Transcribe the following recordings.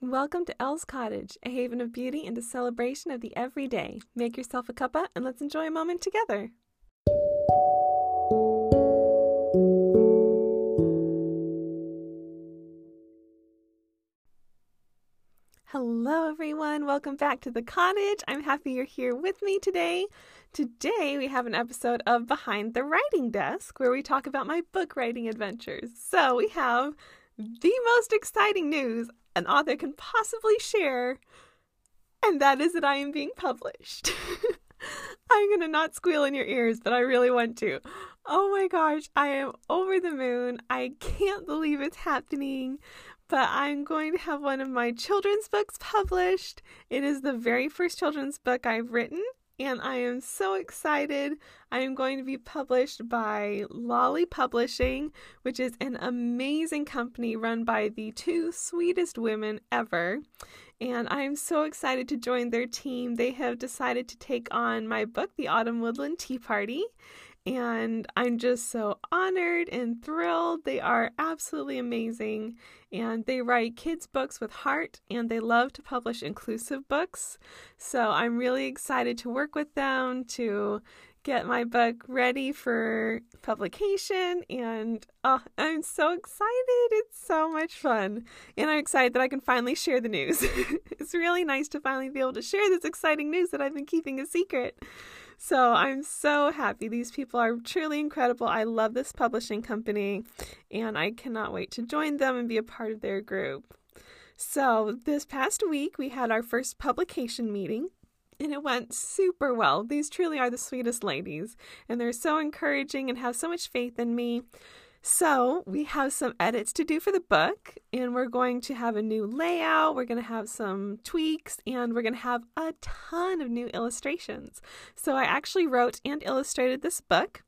Welcome to Elle's Cottage, a haven of beauty and a celebration of the everyday. Make yourself a cuppa and let's enjoy a moment together. Hello, everyone. Welcome back to the cottage. I'm happy you're here with me today. Today, we have an episode of Behind the Writing Desk where we talk about my book writing adventures. So, we have the most exciting news an author can possibly share, and that is that I am being published. I'm going to not squeal in your ears, but I really want to. Oh my gosh, I am over the moon. I can't believe it's happening but I'm going to have one of my children's books published. It is the very first children's book I've written, and I am so excited. I am going to be published by Lolly Publishing, which is an amazing company run by the two sweetest women ever. And I am so excited to join their team. They have decided to take on my book, The Autumn Woodland Tea Party and I'm just so honored and thrilled. They are absolutely amazing, and they write kids' books with heart, and they love to publish inclusive books. So I'm really excited to work with them to get my book ready for publication and oh, I'm so excited. It's so much fun. And I'm excited that I can finally share the news. it's really nice to finally be able to share this exciting news that I've been keeping a secret. So I'm so happy. These people are truly incredible. I love this publishing company and I cannot wait to join them and be a part of their group. So this past week, we had our first publication meeting and it went super well. These truly are the sweetest ladies, and they're so encouraging and have so much faith in me. So, we have some edits to do for the book, and we're going to have a new layout. We're going to have some tweaks, and we're going to have a ton of new illustrations. So, I actually wrote and illustrated this book,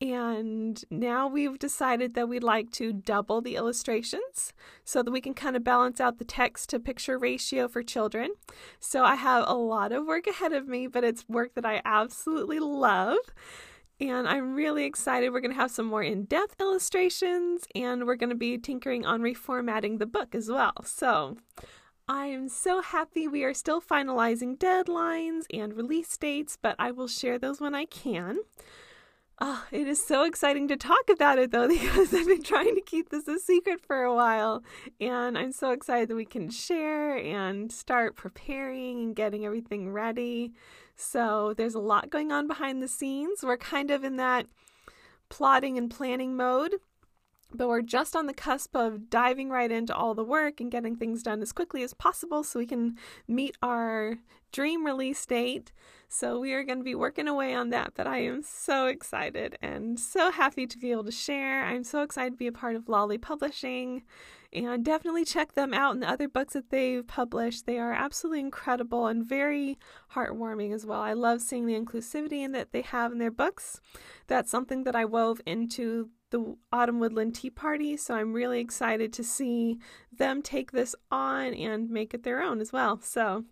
and now we've decided that we'd like to double the illustrations so that we can kind of balance out the text to picture ratio for children. So, I have a lot of work ahead of me, but it's work that I absolutely love. And I'm really excited. We're going to have some more in depth illustrations and we're going to be tinkering on reformatting the book as well. So I am so happy we are still finalizing deadlines and release dates, but I will share those when I can. Oh, it is so exciting to talk about it though, because I've been trying to keep this a secret for a while. And I'm so excited that we can share and start preparing and getting everything ready. So there's a lot going on behind the scenes. We're kind of in that plotting and planning mode, but we're just on the cusp of diving right into all the work and getting things done as quickly as possible so we can meet our dream release date. So we are going to be working away on that, but I am so excited and so happy to be able to share. I'm so excited to be a part of Lolly Publishing and definitely check them out and the other books that they've published. They are absolutely incredible and very heartwarming as well. I love seeing the inclusivity in that they have in their books. That's something that I wove into the Autumn Woodland Tea Party, so I'm really excited to see them take this on and make it their own as well. So,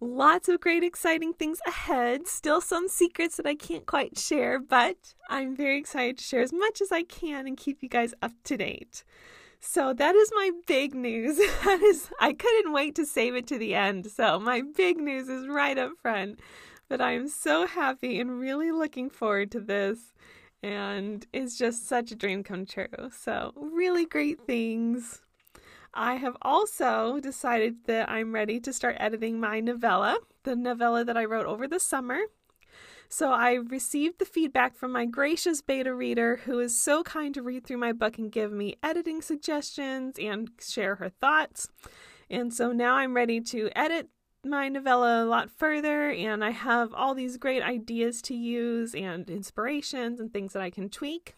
lots of great, exciting things ahead. Still some secrets that I can't quite share, but I'm very excited to share as much as I can and keep you guys up to date. So that is my big news. that is I couldn't wait to save it to the end. So my big news is right up front. But I am so happy and really looking forward to this. And it's just such a dream come true. So, really great things. I have also decided that I'm ready to start editing my novella, the novella that I wrote over the summer. So I received the feedback from my gracious beta reader who is so kind to read through my book and give me editing suggestions and share her thoughts. And so now I'm ready to edit my novella a lot further and I have all these great ideas to use and inspirations and things that I can tweak.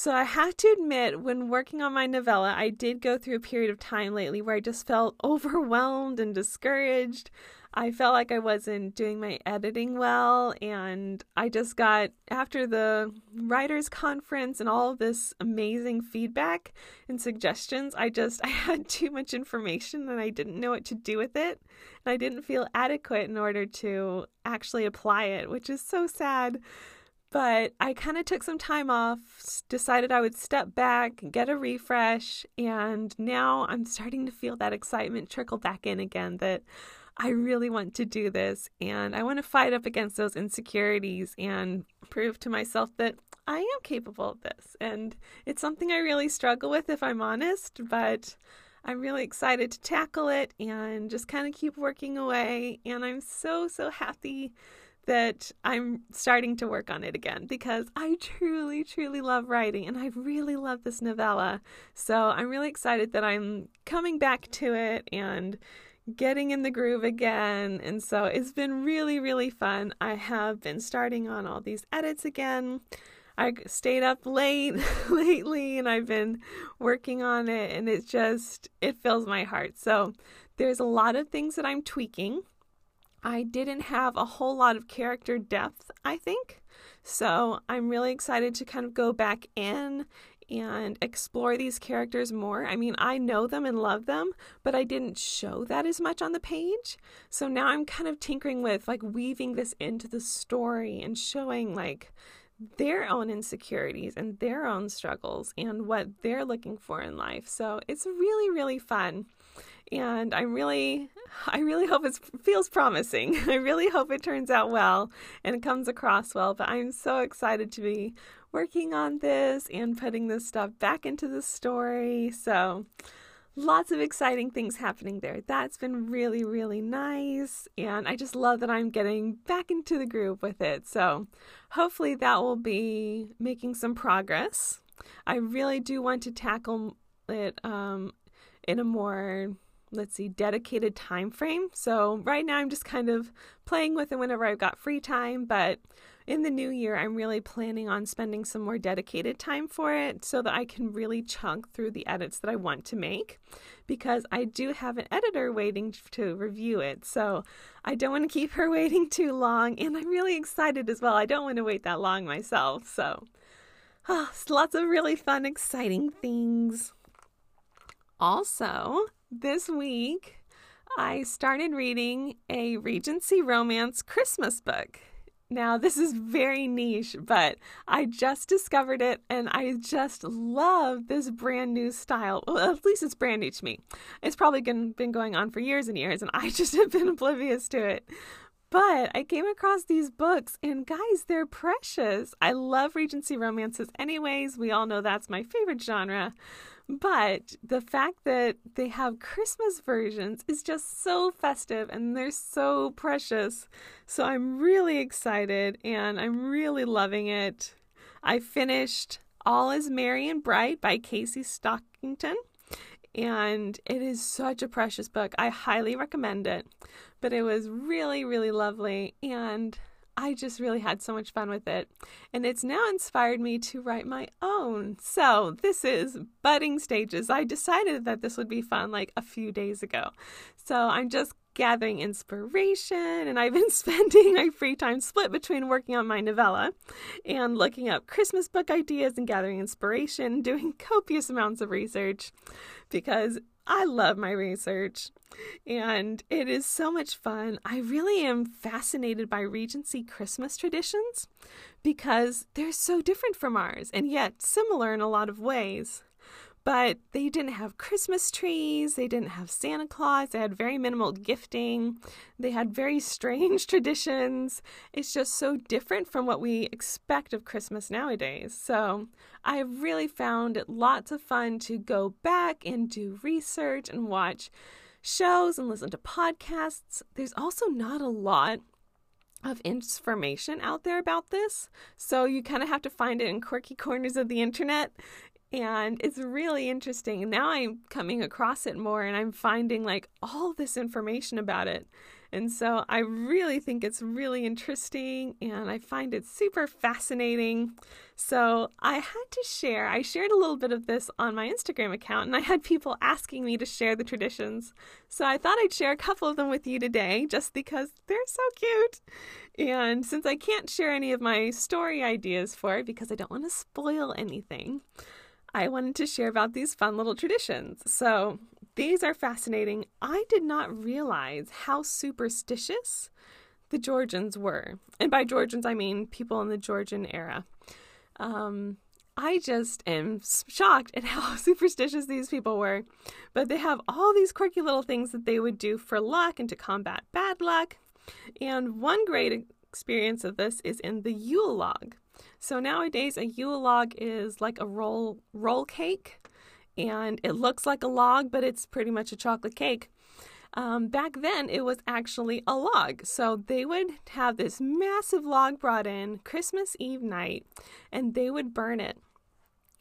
So I have to admit, when working on my novella, I did go through a period of time lately where I just felt overwhelmed and discouraged. I felt like I wasn't doing my editing well, and I just got, after the writers' conference and all this amazing feedback and suggestions, I just, I had too much information and I didn't know what to do with it. And I didn't feel adequate in order to actually apply it, which is so sad. But I kind of took some time off, decided I would step back, get a refresh, and now I'm starting to feel that excitement trickle back in again that I really want to do this and I want to fight up against those insecurities and prove to myself that I am capable of this. And it's something I really struggle with if I'm honest, but I'm really excited to tackle it and just kind of keep working away. And I'm so, so happy that I'm starting to work on it again because I truly, truly love writing and I really love this novella. So I'm really excited that I'm coming back to it and getting in the groove again. And so it's been really, really fun. I have been starting on all these edits again. I stayed up late lately and I've been working on it and it just it fills my heart. So there's a lot of things that I'm tweaking. I didn't have a whole lot of character depth, I think. So I'm really excited to kind of go back in and explore these characters more. I mean, I know them and love them, but I didn't show that as much on the page. So now I'm kind of tinkering with like weaving this into the story and showing like their own insecurities and their own struggles and what they're looking for in life. So it's really, really fun. And I'm really, I really hope it feels promising. I really hope it turns out well and it comes across well. But I'm so excited to be working on this and putting this stuff back into the story. So lots of exciting things happening there. That's been really, really nice. And I just love that I'm getting back into the groove with it. So hopefully that will be making some progress. I really do want to tackle it um, in a more let's see dedicated time frame so right now i'm just kind of playing with it whenever i've got free time but in the new year, I'm really planning on spending some more dedicated time for it so that I can really chunk through the edits that I want to make because I do have an editor waiting to review it. So I don't want to keep her waiting too long. And I'm really excited as well. I don't want to wait that long myself. So oh, lots of really fun, exciting things. Also, this week, I started reading a Regency Romance Christmas book. Now, this is very niche, but I just discovered it and I just love this brand new style. Well, at least it's brand new to me. It's probably been, been going on for years and years, and I just have been oblivious to it. But I came across these books, and guys, they're precious. I love Regency romances, anyways. We all know that's my favorite genre. But the fact that they have Christmas versions is just so festive and they're so precious. So I'm really excited and I'm really loving it. I finished All is Merry and Bright by Casey Stockington. And it is such a precious book. I highly recommend it. But it was really, really lovely. And I just really had so much fun with it. And it's now inspired me to write my own. So this is budding stages. I decided that this would be fun like a few days ago. So I'm just gathering inspiration and I've been spending my free time split between working on my novella and looking up Christmas book ideas and gathering inspiration, doing copious amounts of research because I love my research and it is so much fun. I really am fascinated by Regency Christmas traditions because they're so different from ours and yet similar in a lot of ways. But they didn't have Christmas trees, they didn't have Santa Claus, they had very minimal gifting, they had very strange traditions. It's just so different from what we expect of Christmas nowadays. So I've really found it lots of fun to go back and do research and watch shows and listen to podcasts. There's also not a lot of information out there about this. So you kind of have to find it in quirky corners of the internet and it's really interesting. Now I'm coming across it more and I'm finding like all this information about it. And so I really think it's really interesting and I find it super fascinating. So I had to share, I shared a little bit of this on my Instagram account and I had people asking me to share the traditions. So I thought I'd share a couple of them with you today just because they're so cute. And since I can't share any of my story ideas for it because I don't want to spoil anything, I wanted to share about these fun little traditions. So, these are fascinating. I did not realize how superstitious the Georgians were. And by Georgians, I mean people in the Georgian era. Um, I just am shocked at how superstitious these people were. But they have all these quirky little things that they would do for luck and to combat bad luck. And one great experience of this is in the Yule log. So nowadays, a Yule log is like a roll roll cake, and it looks like a log, but it's pretty much a chocolate cake. Um, back then, it was actually a log. So they would have this massive log brought in Christmas Eve night, and they would burn it.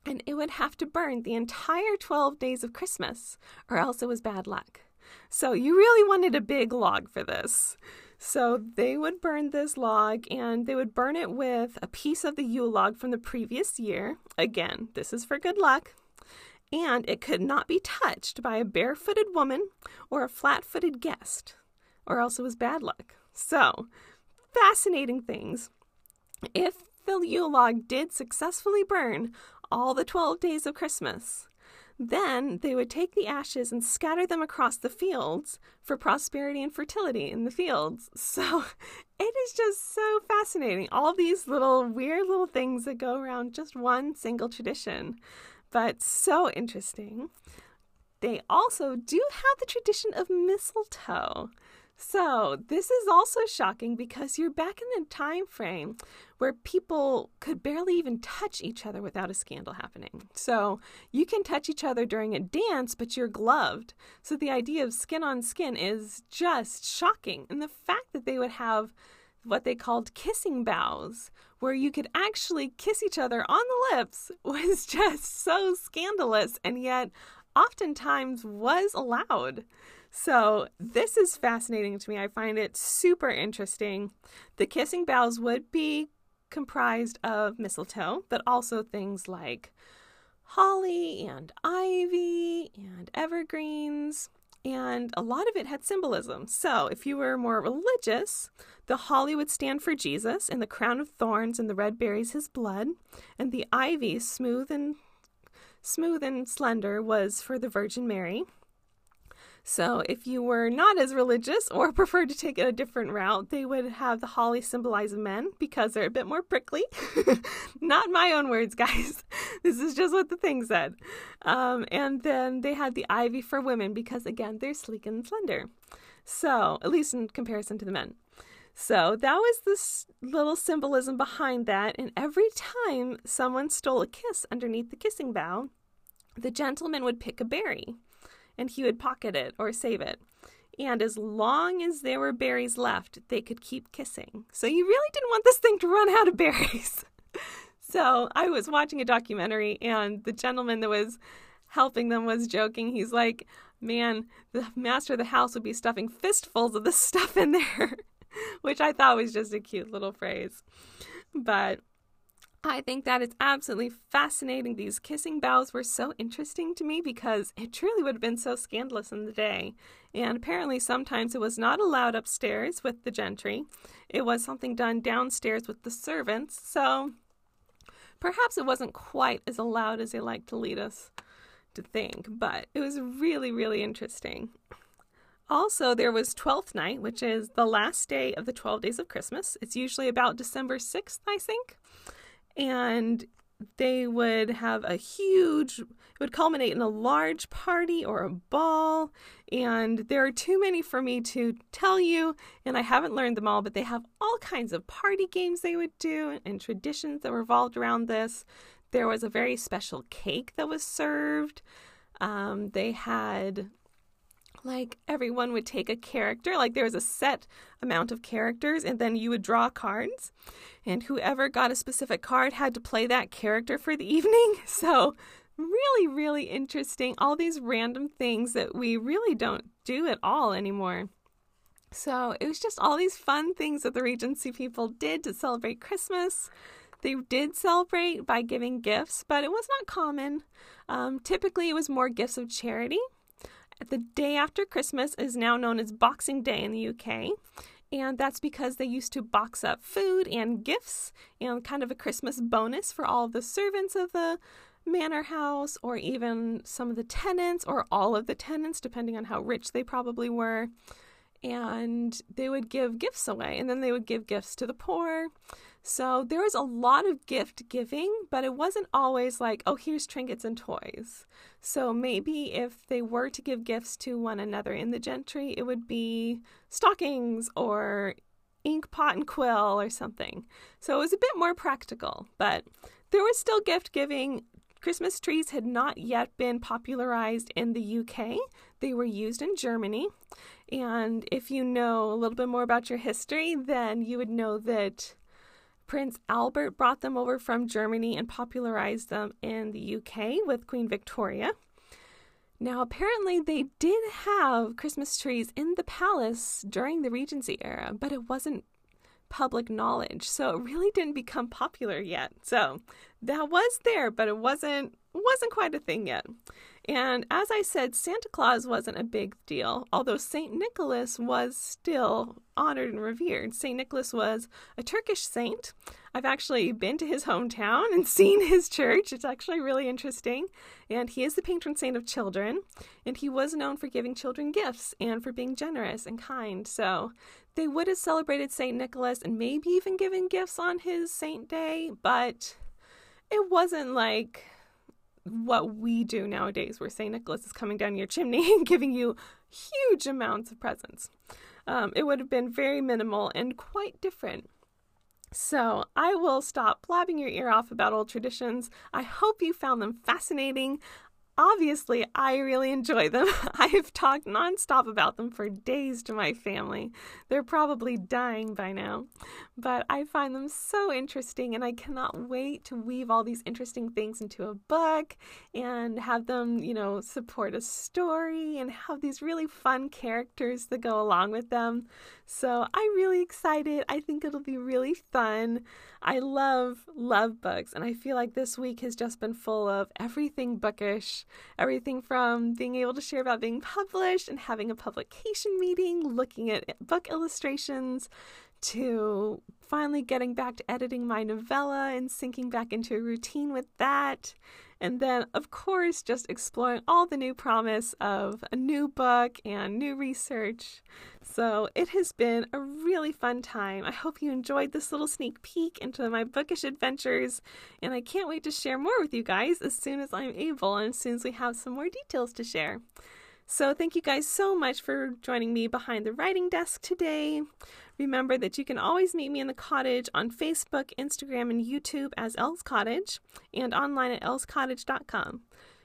And it would have to burn the entire 12 days of Christmas, or else it was bad luck. So you really wanted a big log for this. So they would burn this log and they would burn it with a piece of the Yule log from the previous year. Again, this is for good luck and it could not be touched by a barefooted woman or a flat footed guest, or else it was bad luck. So, fascinating things. If the Yule log did successfully burn all the 12 days of Christmas, then they would take the ashes and scatter them across the fields for prosperity and fertility in the fields. So it is just so fascinating. All these little weird little things that go around just one single tradition but so interesting. They also do have the tradition of mistletoe. So, this is also shocking because you're back in the time frame where people could barely even touch each other without a scandal happening. So, you can touch each other during a dance, but you're gloved. So, the idea of skin on skin is just shocking. And the fact that they would have what they called kissing boughs, where you could actually kiss each other on the lips, was just so scandalous and yet oftentimes was allowed. So, this is fascinating to me. I find it super interesting. The kissing boughs would be comprised of mistletoe, but also things like holly and ivy and evergreens and a lot of it had symbolism. So, if you were more religious, the holly would stand for Jesus, and the crown of thorns and the red berries his blood, and the ivy, smooth and smooth and slender, was for the Virgin Mary. So, if you were not as religious or preferred to take it a different route, they would have the holly symbolize men because they're a bit more prickly. not my own words, guys. This is just what the thing said. Um, and then they had the ivy for women because, again, they're sleek and slender. So, at least in comparison to the men. So that was this little symbolism behind that. And every time someone stole a kiss underneath the kissing bough, the gentleman would pick a berry and he would pocket it or save it. And as long as there were berries left, they could keep kissing. So you really didn't want this thing to run out of berries. so I was watching a documentary, and the gentleman that was helping them was joking. He's like, Man, the master of the house would be stuffing fistfuls of this stuff in there, which I thought was just a cute little phrase. But I think that it's absolutely fascinating. These kissing boughs were so interesting to me because it truly would have been so scandalous in the day. And apparently, sometimes it was not allowed upstairs with the gentry, it was something done downstairs with the servants. So perhaps it wasn't quite as allowed as they like to lead us to think, but it was really, really interesting. Also, there was Twelfth Night, which is the last day of the 12 days of Christmas. It's usually about December 6th, I think and they would have a huge it would culminate in a large party or a ball. And there are too many for me to tell you and i haven't learned them all but they have all kinds of party games they would do and traditions that revolved around this. There was a very special cake that was served. Um, they had like everyone would take a character. Like there was a set amount of characters and then you would draw cards. And whoever got a specific card had to play that character for the evening. So really really interesting. All these random things that we really don't do at all anymore. So it was just all these fun things that the regency people did to celebrate christmas. They did celebrate by giving gifts but it was not common. Um, typically it was more gifts of charity the day after Christmas is now known as Boxing Day in the UK. And that's because they used to box up food and gifts and kind of a Christmas bonus for all the servants of the manor house or even some of the tenants or all of the tenants, depending on how rich they probably were. and they would give gifts away and then they would give gifts to the poor. So there was a lot of gift giving, but it wasn't always like, oh, here's trinkets and toys. So maybe if they were to give gifts to one another in the gentry, it would be stockings or ink pot and quill or something. So it was a bit more practical, but there was still gift giving. Christmas trees had not yet been popularized in the UK. They were used in Germany. And if you know a little bit more about your history, then you would know that Prince Albert brought them over from Germany and popularized them in the UK with Queen Victoria. Now, apparently, they did have Christmas trees in the palace during the Regency era, but it wasn't public knowledge, so it really didn't become popular yet. So that was there, but it wasn't wasn't quite a thing yet. And as I said, Santa Claus wasn't a big deal, although St. Nicholas was still honored and revered. St. Nicholas was a Turkish saint. I've actually been to his hometown and seen his church. It's actually really interesting. And he is the patron saint of children, and he was known for giving children gifts and for being generous and kind. So they would have celebrated St. Nicholas and maybe even given gifts on his saint day, but it wasn't like what we do nowadays, where St. Nicholas is coming down your chimney and giving you huge amounts of presents. Um, it would have been very minimal and quite different. So, I will stop blabbing your ear off about old traditions. I hope you found them fascinating obviously, I really enjoy them. I've talked nonstop about them for days to my family. They're probably dying by now. But I find them so interesting, and I cannot wait to weave all these interesting things into a book and have them, you know, support a story and have these really fun characters that go along with them. So I'm really excited. I think it'll be really fun. I love, love books, and I feel like this week has just been full of everything bookish everything from being able to share about being published and having a publication meeting, looking at book illustrations, to finally getting back to editing my novella and sinking back into a routine with that. And then, of course, just exploring all the new promise of a new book and new research. So it has been a really fun time. I hope you enjoyed this little sneak peek into my bookish adventures, and I can't wait to share more with you guys as soon as I'm able and as soon as we have some more details to share. So, thank you guys so much for joining me behind the writing desk today. Remember that you can always meet me in the cottage on Facebook, Instagram, and YouTube as Elle's Cottage and online at ellscottage.com.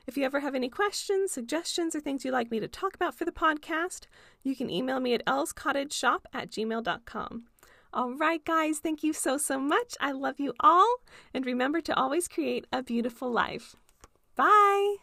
If you ever have any questions, suggestions, or things you'd like me to talk about for the podcast, you can email me at ellscottageshop at gmail.com. All right, guys, thank you so, so much. I love you all. And remember to always create a beautiful life. Bye.